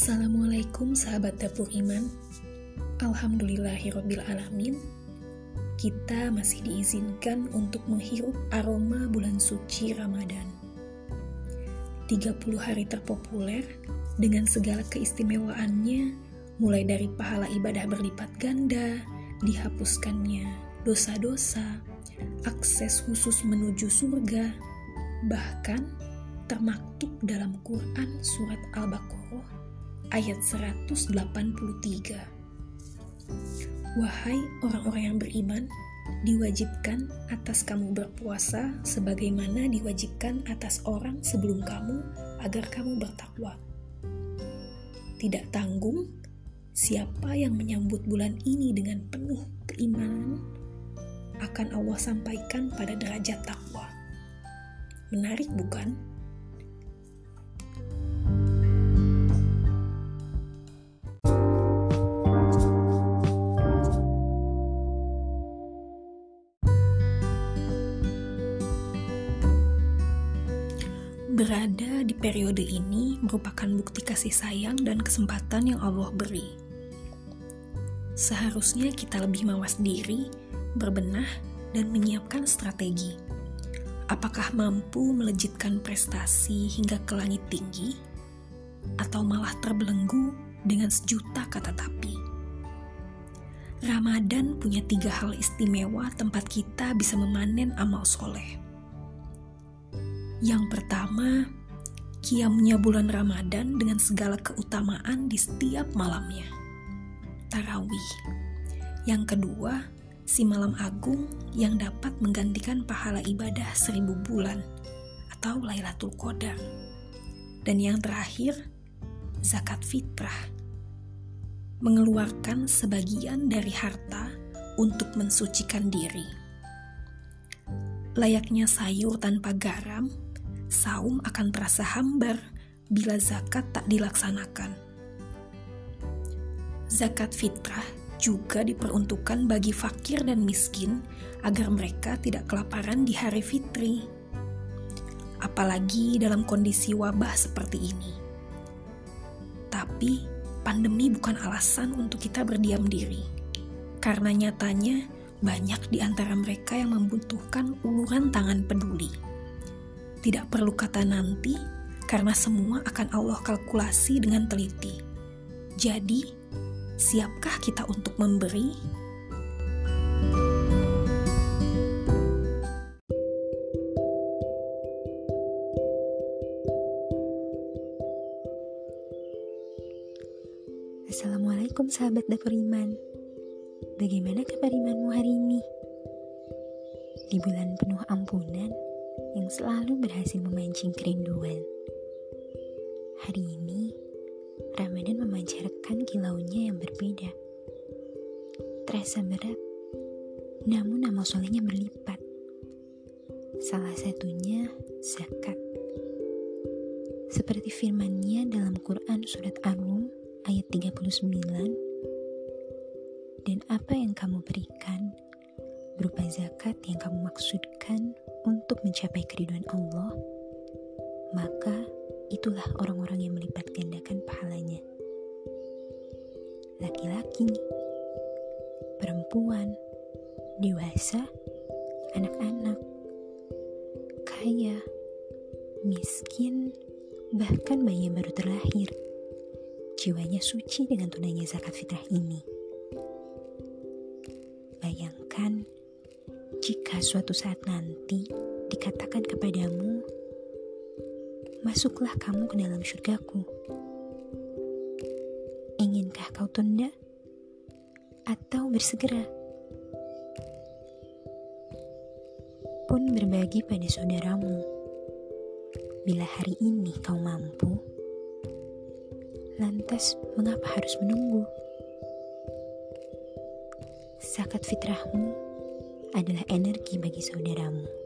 Assalamualaikum sahabat dapur iman. Alhamdulillahirrabbilalamin Kita masih diizinkan untuk menghirup aroma bulan suci Ramadan. 30 hari terpopuler dengan segala keistimewaannya Mulai dari pahala ibadah berlipat ganda Dihapuskannya dosa-dosa Akses khusus menuju surga Bahkan termaktub dalam Quran Surat Al-Baqarah ayat 183. Wahai orang-orang yang beriman, diwajibkan atas kamu berpuasa sebagaimana diwajibkan atas orang sebelum kamu agar kamu bertakwa. Tidak tanggung siapa yang menyambut bulan ini dengan penuh keimanan akan Allah sampaikan pada derajat takwa. Menarik bukan? Berada di periode ini merupakan bukti kasih sayang dan kesempatan yang Allah beri. Seharusnya kita lebih mawas diri, berbenah, dan menyiapkan strategi. Apakah mampu melejitkan prestasi hingga ke langit tinggi, atau malah terbelenggu dengan sejuta kata tapi? Ramadan punya tiga hal istimewa tempat kita bisa memanen amal soleh yang pertama, kiamnya bulan Ramadan dengan segala keutamaan di setiap malamnya. Tarawih. Yang kedua, si malam agung yang dapat menggantikan pahala ibadah seribu bulan atau Lailatul Qadar. Dan yang terakhir, zakat fitrah. Mengeluarkan sebagian dari harta untuk mensucikan diri. Layaknya sayur tanpa garam, saum akan terasa hambar bila zakat tak dilaksanakan. Zakat fitrah juga diperuntukkan bagi fakir dan miskin agar mereka tidak kelaparan di hari fitri. Apalagi dalam kondisi wabah seperti ini. Tapi, pandemi bukan alasan untuk kita berdiam diri. Karena nyatanya, banyak di antara mereka yang membutuhkan uluran tangan peduli tidak perlu kata nanti, karena semua akan Allah kalkulasi dengan teliti. Jadi, siapkah kita untuk memberi? Assalamualaikum sahabat dapur iman Bagaimana kabar imanmu hari ini? Di bulan penuh ampunan, yang selalu berhasil memancing kerinduan. Hari ini, Ramadan memancarkan kilaunya yang berbeda. Terasa berat, namun nama solehnya berlipat. Salah satunya zakat. Seperti firmannya dalam Quran Surat Ar-Rum ayat 39, dan apa yang kamu berikan berupa zakat yang kamu maksudkan untuk mencapai keriduan Allah, maka itulah orang-orang yang melipat gandakan pahalanya. Laki-laki, perempuan, dewasa, anak-anak, kaya, miskin, bahkan bayi yang baru terlahir. Jiwanya suci dengan tunainya zakat fitrah ini. Jika suatu saat nanti dikatakan kepadamu, masuklah kamu ke dalam surgaku. Inginkah kau tunda atau bersegera? Pun berbagi pada saudaramu. Bila hari ini kau mampu, lantas mengapa harus menunggu? Zakat fitrahmu adalah energi bagi saudaramu.